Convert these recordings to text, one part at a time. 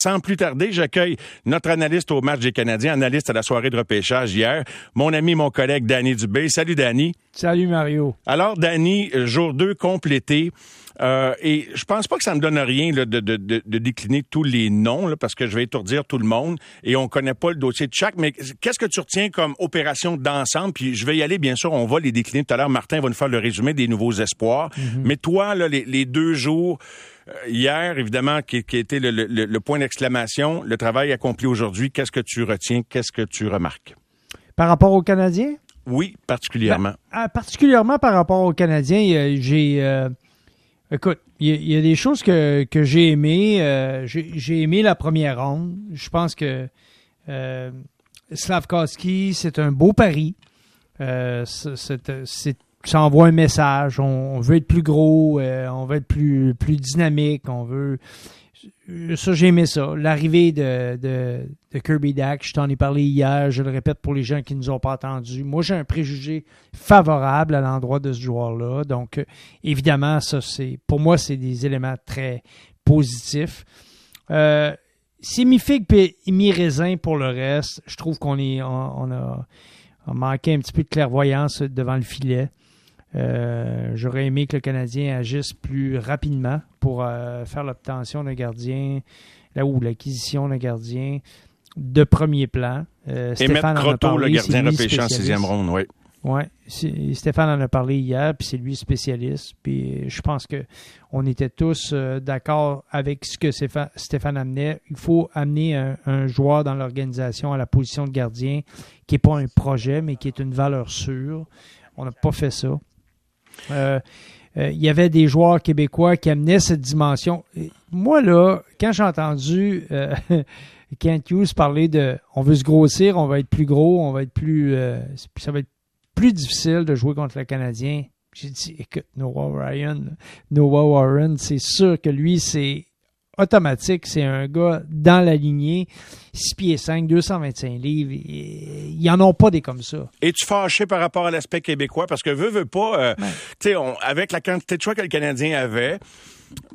Sans plus tarder, j'accueille notre analyste au match des Canadiens, analyste à la soirée de repêchage hier, mon ami, mon collègue Danny Dubé. Salut Danny. Salut Mario. Alors Danny, jour 2 complété. Euh, et je pense pas que ça me donne rien là, de, de, de, décliner tous les noms, là, parce que je vais étourdir tout le monde et on connaît pas le dossier de chaque. Mais qu'est-ce que tu retiens comme opération d'ensemble? Puis je vais y aller, bien sûr, on va les décliner tout à l'heure. Martin va nous faire le résumé des nouveaux espoirs. Mm-hmm. Mais toi, là, les, les deux jours, euh, hier, évidemment, qui, qui était le, le, le point d'exclamation, le travail accompli aujourd'hui, qu'est-ce que tu retiens? Qu'est-ce que tu remarques? Par rapport aux Canadiens? Oui, particulièrement. Ben, euh, particulièrement par rapport aux Canadiens, j'ai... Euh, Écoute, il y, a des choses que, que j'ai aimées. Euh, j'ai aimé la première ronde. Je pense que euh, Slavkowski, c'est un beau pari. Euh, ça envoie un message. On, veut être plus gros, euh, on veut être plus, plus dynamique, on veut ça, j'ai aimé ça. L'arrivée de, de, Kirby Dack, je t'en ai parlé hier, je le répète pour les gens qui ne nous ont pas entendus. Moi, j'ai un préjugé favorable à l'endroit de ce joueur-là. Donc, euh, évidemment, ça, c'est pour moi, c'est des éléments très positifs. Euh, c'est mi-figue et mi-raisin pour le reste. Je trouve qu'on est on a manqué un petit peu de clairvoyance devant le filet. Euh, j'aurais aimé que le Canadien agisse plus rapidement pour euh, faire l'obtention d'un gardien, là où l'acquisition d'un gardien de premier plan. Euh, Et Stéphane mettre Croteau, le gardien repêché en sixième ronde, oui. Oui, Stéphane en a parlé hier, puis c'est lui spécialiste. Puis je pense que on était tous d'accord avec ce que Stéphane amenait. Il faut amener un, un joueur dans l'organisation à la position de gardien qui n'est pas un projet, mais qui est une valeur sûre. On n'a pas fait ça. Euh, euh, il y avait des joueurs québécois qui amenaient cette dimension. Moi, là, quand j'ai entendu euh, Kent Hughes parler de on veut se grossir, on va être plus gros, on va être plus. ça va être plus difficile de jouer contre le Canadien. J'ai dit, écoute, Noah Ryan, Noah Warren, c'est sûr que lui, c'est automatique. C'est un gars dans la lignée, 6 pieds 5, 225 livres. Ils n'en ont pas des comme ça. Es-tu fâché par rapport à l'aspect québécois? Parce que veut, veut pas, euh, tu sais, avec la quantité de choix que le Canadien avait,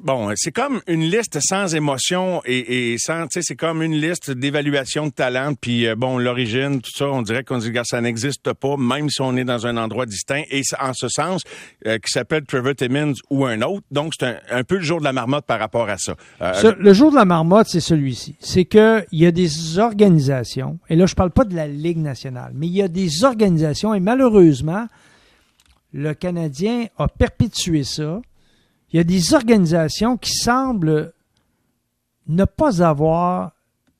Bon, c'est comme une liste sans émotion et, sans, tu sais, c'est comme une liste d'évaluation de talent. Puis euh, bon, l'origine, tout ça, on dirait qu'on dit que ça n'existe pas, même si on est dans un endroit distinct. Et en ce sens, euh, qui s'appelle Trevor Timmins ou un autre. Donc c'est un, peu le jour de la marmotte par rapport à ça. Euh, le jour de la marmotte, c'est celui-ci. C'est que il y a des organisations. Et là, je parle pas de la Ligue nationale, mais il y a des organisations et malheureusement, le Canadien a perpétué ça il y a des organisations qui semblent ne pas avoir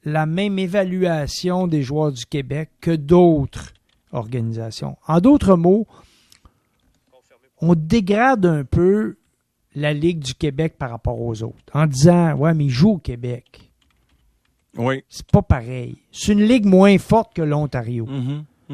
la même évaluation des joueurs du Québec que d'autres organisations. En d'autres mots, on dégrade un peu la Ligue du Québec par rapport aux autres en disant Ouais, mais ils jouent au Québec. Oui. C'est pas pareil. C'est une ligue moins forte que l'Ontario.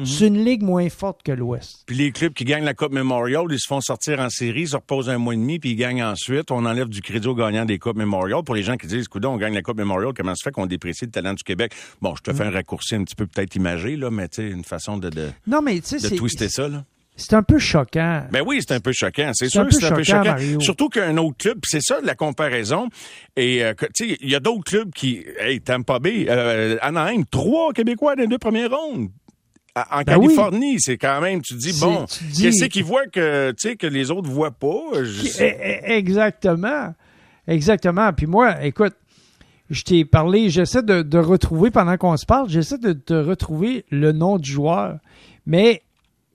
Mhm. C'est une ligue moins forte que l'Ouest. Puis les clubs qui gagnent la Coupe Memorial, ils se font sortir en série, ils se reposent un mois et demi, puis ils gagnent ensuite. On enlève du crédit aux gagnants des Coupes Memorial. Pour les gens qui disent, coudon, on gagne la Coupe Memorial, comment se fait qu'on déprécie le talent du Québec? Bon, je te fais un raccourci un petit peu peut-être imagé, là, mais tu sais, une façon de, de, non, mais, de twister ça, là. C'est un peu choquant. Ben oui, c'est un peu choquant. C'est sûr c'est un peu choquant. Surtout qu'un autre club, c'est ça la comparaison. Et euh, tu sais, il y a d'autres clubs qui, hey, Tampa Bay, euh, Anaheim, trois Québécois dans les deux premières rondes en ben Californie, c'est quand même, tu dis, bon, qu'est-ce qu'ils voient que, que les autres voient pas? E, e, exactement. Exactement. Puis moi, écoute, je t'ai parlé, j'essaie de, retrouver, pendant qu'on se parle, j'essaie de te retrouver le nom du joueur. Mais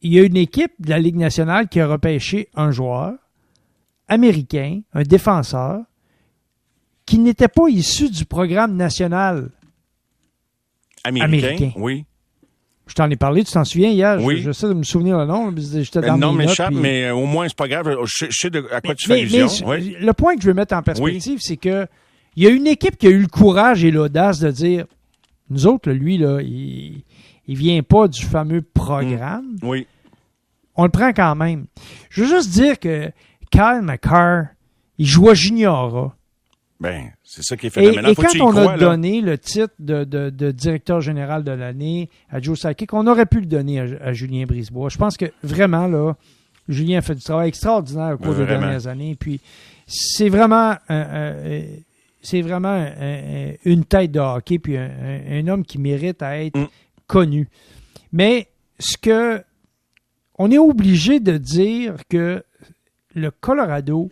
il y a une équipe de la Ligue nationale qui a repêché un joueur américain, un défenseur, qui n'était pas issu du programme national américain. oui. Je t'en ai parlé, tu t'en souviens hier? Oui. J'essaie de me souvenir le nom. J'étais dans non, mais mais euh, au moins, c'est pas grave. Je, sais de, à quoi tu fais allusion. Le point que je veux mettre en perspective, c'est que il y a une équipe qui a eu le courage et l'audace de dire nous autres, lui, là, il, il vient pas du fameux programme. Mm. Oui. On le prend quand même. Je veux juste dire que Kyle McCarr, il joue à Juniora. Ben, c'est ça qui est phénoménal. Et, et quand on a donné le titre de, de, directeur général de l'année à Joe Sakic, on aurait pu le donner à, Julien Brisebois. Je pense que vraiment, là, Julien a fait du travail extraordinaire au cours des dernières années. Puis, c'est vraiment. c'est vraiment un- un- une tête de hockey, puis un homme qui mérite à être Mm. connu. Mais ce que on est obligé de dire que le Colorado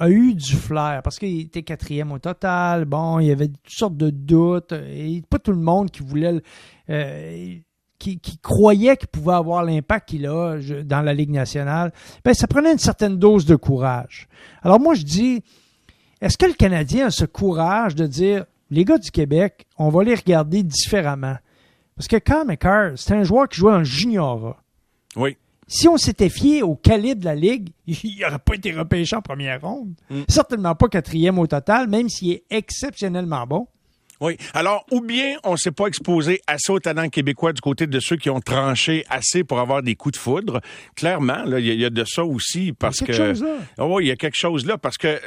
a eu du flair parce qu'il était quatrième au total. Bon, il y avait toutes sortes de doutes. Et pas tout le monde qui voulait, euh, qui, croyait qu'il pouvait avoir l'impact qu'il a dans la Ligue nationale. Ben, ça prenait une certaine dose de courage. Alors moi, je dis, est-ce que le Canadien a ce courage de dire, les gars du Québec, on va les regarder différemment? Parce que Carl McCarr, c'est un joueur qui jouait en junior. Oui. Si on s'était fié au calibre de la Ligue, il n'aurait pas été repêché en première ronde. Mm. Certainement pas quatrième au total, même s'il est exceptionnellement bon. Oui. Alors, ou bien on s'est pas exposé assez au talent québécois du côté de ceux qui ont tranché assez pour avoir des coups de foudre. Clairement, là, il y, a- il y a de ça aussi parce quelque que. chose là. Ah oui, il y a quelque chose là parce que euh,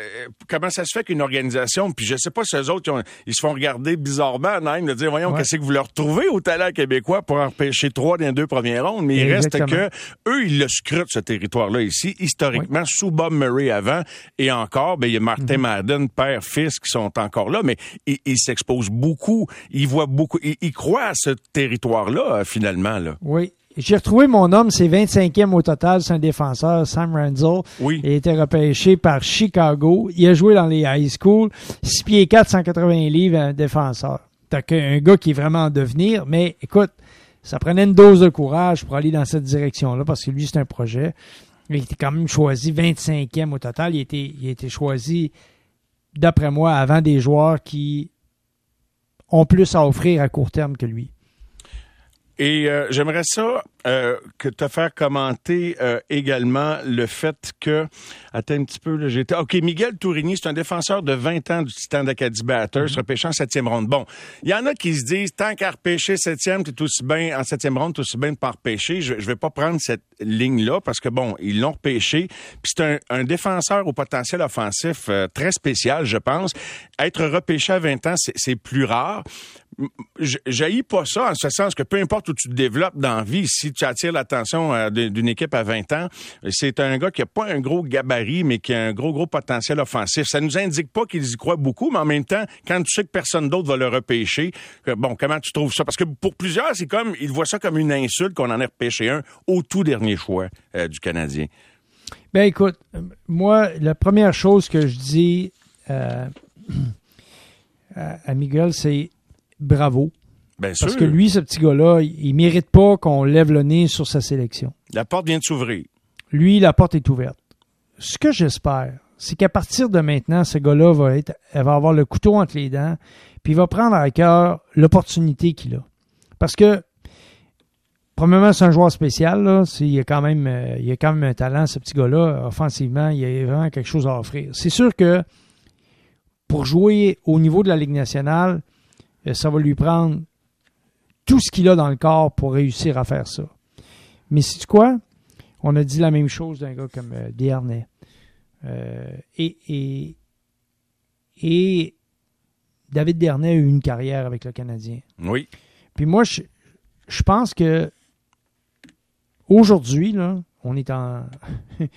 comment ça se fait qu'une organisation, puis je sais pas si eux autres, ils, ont- ils se font regarder bizarrement même de dire voyons Ouais. qu'est-ce que vous leur trouvez au talent québécois pour en repêcher trois dans les deux premières rondes, mais il reste que eux ils le scrutent ce territoire-là ici historiquement sous Bob Murray avant et encore, ben il y a Martin Mhm. Madden père fils qui sont encore là, mais ils ils beaucoup, ils voient beaucoup, ils, ils croient à ce territoire-là euh, finalement là. Oui. J'ai retrouvé mon homme, c'est 25e au total, c'est un défenseur, Sam Renzel. Oui. Il a été repêché par Chicago. Il a joué dans les high school. 6 pieds 4, 180 livres, un défenseur. T'as un gars qui est vraiment en devenir, mais écoute, ça prenait une dose de courage pour aller dans cette direction-là, parce que lui, c'est un projet. Il était quand même choisi 25e au total. Il a été, il a été choisi, d'après moi, avant des joueurs qui ont plus à offrir à court terme que lui. Et euh, j'aimerais ça euh, que te faire commenter euh, également le fait que attends un petit peu là, j'étais OK, Miguel Tourigny, c'est un défenseur de 20 ans du Titan d'Acadie Batters, repêché en septième ronde. Bon, il y en a qui se disent tant qu'à repêcher septième, t'es aussi bien en septième ronde, t'es aussi bien de pas repêcher. Je, je vais pas prendre cette ligne-là parce que bon, ils l'ont repêché. Puis c'est un, un défenseur au potentiel offensif euh, très spécial, je pense. Être repêché à 20 ans, c'est c'est plus rare. J'haïs pas ça en ce sens que peu importe où tu te développes dans la vie, si tu attires l'attention euh, d'une équipe à 20 ans, c'est un gars qui a pas un gros gabarit, mais qui a un gros, gros potentiel offensif. Ça nous indique pas qu'ils y croient beaucoup, mais en même temps, quand tu sais que personne d'autre va le repêcher, bon, comment tu trouves ça? Parce que pour plusieurs, c'est comme, ils voient ça comme une insulte qu'on en ait repêché un au tout dernier choix euh, du Canadien. Ben écoute, euh, moi, la première chose que je dis à Miguel, c'est bravo. Bien Parce sûr, que lui, ce petit gars-là, il, il mérite pas qu'on lève le nez sur sa sélection. la porte vient de s'ouvrir. Lui, la porte est ouverte. Ce que j'espère, c'est qu'à partir de maintenant, ce gars-là va être, elle va avoir le couteau entre les dents, puis il va prendre à cœur l'opportunité qu'il a. Parce que, premièrement, c'est un joueur spécial, là. C'est- il, a quand même, euh, il a quand même un talent, ce petit gars-là. Offensivement, il a vraiment quelque chose à offrir. C'est sûr que pour jouer au niveau de la Ligue nationale, ça va lui prendre tout ce qu'il a dans le corps pour réussir à faire ça. Mais c'est quoi? On a dit la même chose d'un gars comme euh. Euh, et, et, et David Dernay a eu une carrière avec le Canadien. Oui. Puis moi, je, je pense que aujourd'hui, là, on est en.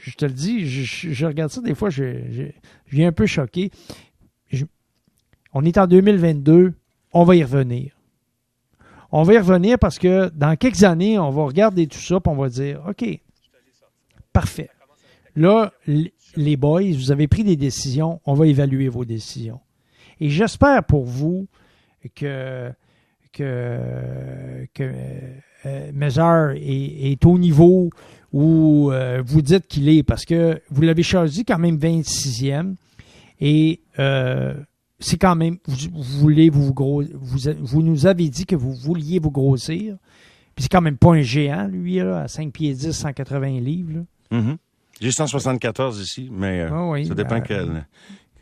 je te le dis, je, je regarde ça des fois, je, je, je viens un peu choqué. On est en 2022, on va y revenir. On va y revenir parce que dans quelques années, on va regarder tout ça et on va dire OK, parfait. Là, les boys, vous avez pris des décisions, on va évaluer vos décisions. Et j'espère pour vous que, que, euh, est au niveau où euh, vous dites qu'il est, parce que vous l'avez choisi quand même 26e. Et euh, c'est quand même, vous, vous voulez vous, gros, vous, vous nous avez dit que vous vouliez vous grossir. Puis c'est quand même pas un géant, lui, là, à 5 pieds 10, 180 livres. là. Mhm. J'ai 174 ici, mais euh, Ah oui, ça dépend euh, quel.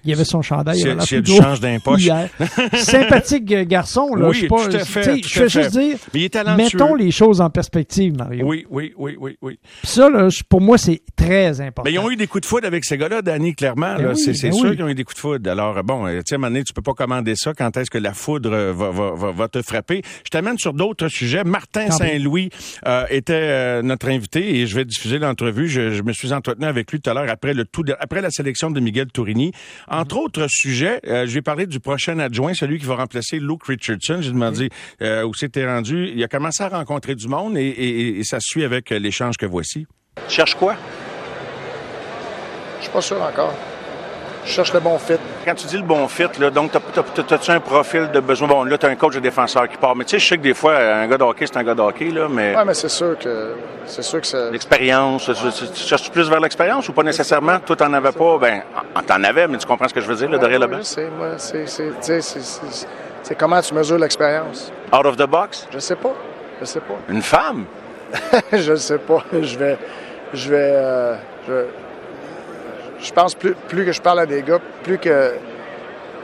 Il avait son chandail. Y avait s'il y a l'air du change hier. Sympathique garçon, là. Oui, je suis pas, tout à fait, tu sais, tout Je veux juste dire, Mais il est talentueux. mettons les choses en perspective, Mario. Oui, oui, oui, oui, oui. Puis ça, là, pour moi, c'est très important. Mais ils ont eu des coups de foudre avec ces gars-là, Danny, clairement. Ben là. oui, c'est c'est ben sûr oui. qu'ils ont eu des coups de foudre. Alors, bon, euh, tu sais, à un moment donné, tu peux pas commander ça. Quand est-ce que la foudre euh, va, va, va, va te frapper? Je t'amène sur d'autres sujets. Martin. Saint-Louis euh, était euh, notre invité et je vais diffuser l'entrevue. Je, je me suis entretenu avec lui tout à l'heure après le tout, après la sélection de Miguel Tourini. Entre autres sujets, euh, je vais parler du prochain adjoint, celui qui va remplacer Luke Richardson. J'ai demandé euh, où c'était rendu. Il a commencé à rencontrer du monde et, et- et ça suit avec euh, l'échange que voici. Tu cherches quoi? Je suis pas sûr encore. Je cherche le bon fit. Quand tu dis le bon fit, là, donc, t'as- t'as- t'as- t'as-tu un profil de besoin? Bon, là, t'as un coach de défenseur qui part. Mais tu sais, je sais que des fois, un gars de hockey, c'est un gars de hockey, là, mais Ouais, mais c'est sûr que c'est sûr que ça. l'expérience, tu, tu- tu cherches plus vers l'expérience ou pas nécessairement? Toi, t'en avais pas, ben, en- t'en avais, mais tu comprends ce que je veux dire, là, derrière le banc? c'est, c'est, tu sais, c'est, c'est- c'est comment tu mesures l'expérience. Out of the box? Je sais pas. Je sais pas. Une femme? je sais pas. Je vais, je vais, euh, je, je pense plus, plus que je parle à des gars, plus que,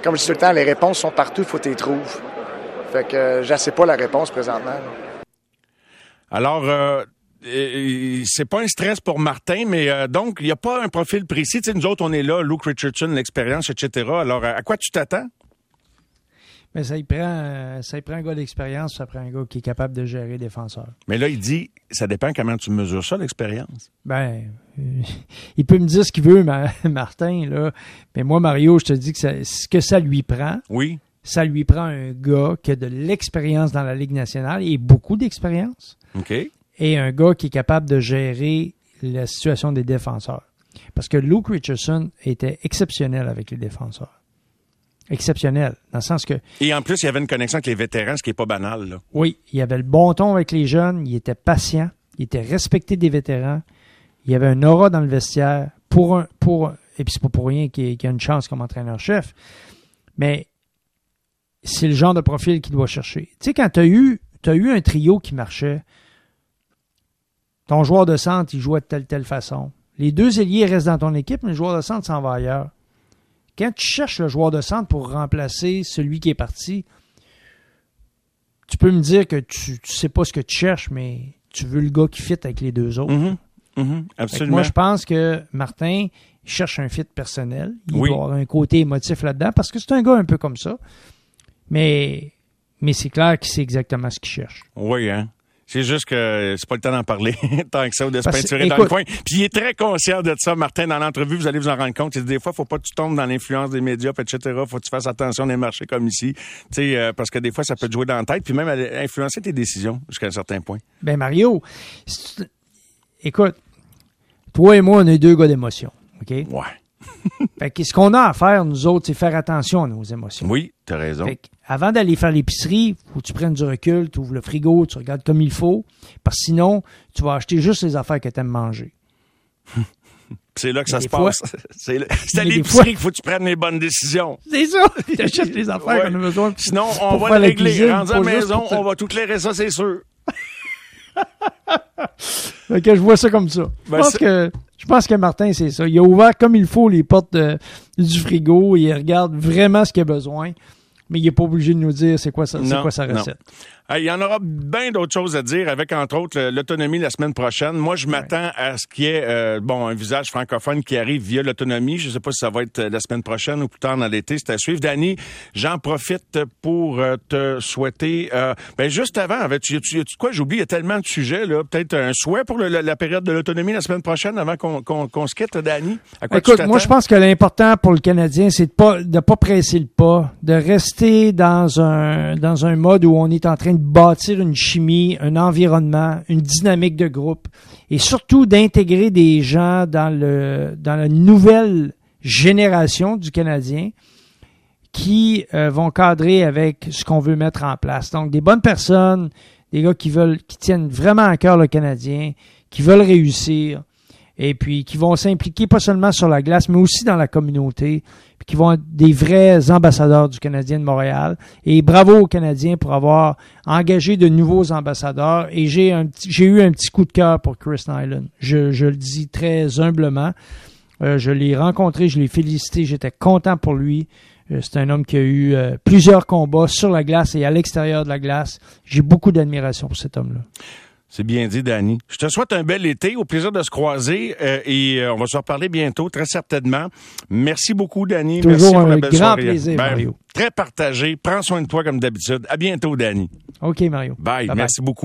comme je dis tout le temps, les réponses sont partout, il faut que tu les trouves. Fait que euh, je sais pas la réponse présentement. là. Alors, euh, c'est pas un stress pour Martin, mais euh, donc, il n'y a pas un profil précis. Tu sais, nous autres, on est là, Luke Richardson, l'expérience, etc. Alors, à quoi tu t'attends? Mais ça y prend, ça y prend un gars d'expérience, ça prend un gars qui est capable de gérer défenseur. Mais là, il dit, ça dépend comment tu mesures ça, l'expérience. Ben, il peut me dire ce qu'il veut, ma- Martin, là. Mais moi, Mario, je te dis que ça- ce que ça lui prend, Oui. ça lui prend un gars qui a de l'expérience dans la Ligue nationale et beaucoup d'expérience. OK. et un gars qui est capable de gérer la situation des défenseurs. Parce que Luke Richardson était exceptionnel avec les défenseurs. Exceptionnel, dans le sens que, Et en plus, il y avait une connexion avec les vétérans, ce qui est pas banal, là. oui, il avait le bon ton avec les jeunes, il était patient, il était respecté des vétérans, il y avait un aura dans le vestiaire pour un, pour, et puis c'est pas pour rien qu'il qu'il a une chance comme entraîneur-chef, mais c'est le genre de profil qu'il doit chercher. Tu sais, quand tu as eu, un trio qui marchait, ton joueur de centre, il jouait de telle, telle façon. Les deux ailiers restent dans ton équipe, mais le joueur de centre s'en va ailleurs. Quand tu cherches le joueur de centre pour remplacer celui qui est parti, tu peux me dire que tu ne sais pas ce que tu cherches, mais tu veux le gars qui fit avec les deux autres. Mhm. Mhm. Que Absolument. moi, je pense que Martin il cherche un fit personnel. Il Oui. doit avoir un côté émotif là-dedans parce que c'est un gars un peu comme ça. Mais, mais c'est clair qu'il sait exactement ce qu'il cherche. Oui, hein. C'est juste que c'est pas le temps d'en parler tant que ça ou de se Parce- peinturer dans le coin. Puis il est très conscient de ça, Martin. Dans l'entrevue, vous allez vous en rendre compte. Il dit des fois, faut pas que tu tombes dans l'influence des médias, etc. Faut que tu fasses attention des marchés comme ici. Tu sais, euh, parce que des fois, ça peut te jouer dans la tête, puis même influencer tes décisions jusqu'à un certain point. Ben Mario, écoute, toi et moi, on est deux gars d'émotion. OK? Ouais. Fait que ce qu'on a à faire, nous autres, c'est faire attention à nos émotions. Oui, t'as raison. Fait que avant d'aller faire l'épicerie, faut que tu prennes du recul, tu ouvres le frigo, tu regardes comme il faut. Parce que sinon, tu vas acheter juste les affaires que tu aimes manger. C'est là que ça se fois- passe. C'est à l'épicerie qu'il faut que tu prennes les bonnes décisions. C'est ça! Tu achètes les affaires Ouais. qu'on a besoin. Sinon, on Pour va faire le régler. Rendu à la maison, on va tout clairer ça, c'est sûr. Fait que je vois ça comme ça. Je Ben, pense que je pense que Martin, c'est ça. Il a ouvert comme il faut les portes du frigo. Il regarde vraiment ce qu'il a besoin. Mais il n'est pas obligé de nous dire c'est quoi, ça, quoi sa recette. Il y en aura bien d'autres choses à dire avec, entre autres, l'autonomie la semaine prochaine. Moi, je m'attends à ce qu'il y ait euh, bon, un visage francophone qui arrive via l'autonomie. Je ne sais pas si ça va être euh, la semaine prochaine ou plus tard dans l'été. C'est à suivre. Danny, j'en profite pour euh, te souhaiter... euh, ben juste avant, y a-tu de quoi? J'oublie, il y a tellement de sujets. là. Peut-être un souhait pour le- la, la période de l'autonomie la semaine prochaine avant qu'on, se quitte, Danny? À quoi tu Écoute, moi, je pense que l'important pour le Canadien, c'est de pas de pas presser le pas, de rester dans un dans un mode où on est en train de bâtir une chimie, un environnement, une dynamique de groupe, et surtout d'intégrer des gens dans la nouvelle génération du Canadien qui euh, vont cadrer avec ce qu'on veut mettre en place. Donc, des bonnes personnes, des gars qui veulent, qui tiennent vraiment à cœur le Canadien, qui veulent réussir, et puis qui vont s'impliquer pas seulement sur la glace, mais aussi dans la communauté, puis qui vont être des vrais ambassadeurs du Canadien de Montréal. Et bravo aux Canadiens pour avoir engagé de nouveaux ambassadeurs. Et j'ai un j'ai eu un petit coup de cœur pour Chris Nyland. Je, je le dis très humblement. Euh, je l'ai rencontré, je l'ai félicité, j'étais content pour lui. Euh, c'est un homme qui a eu euh, plusieurs combats sur la glace et à l'extérieur de la glace. J'ai beaucoup d'admiration pour cet homme-là. C'est bien dit, Danny. Je te souhaite un bel été, au plaisir de se croiser euh, et euh, on va se reparler bientôt, très certainement. Merci beaucoup, Danny. Toujours Merci pour un la belle grand soirée. plaisir, Ben, Mario. Très partagé. Prends soin de toi comme d'habitude. À bientôt, Danny. OK, Mario. Bye. Merci beaucoup.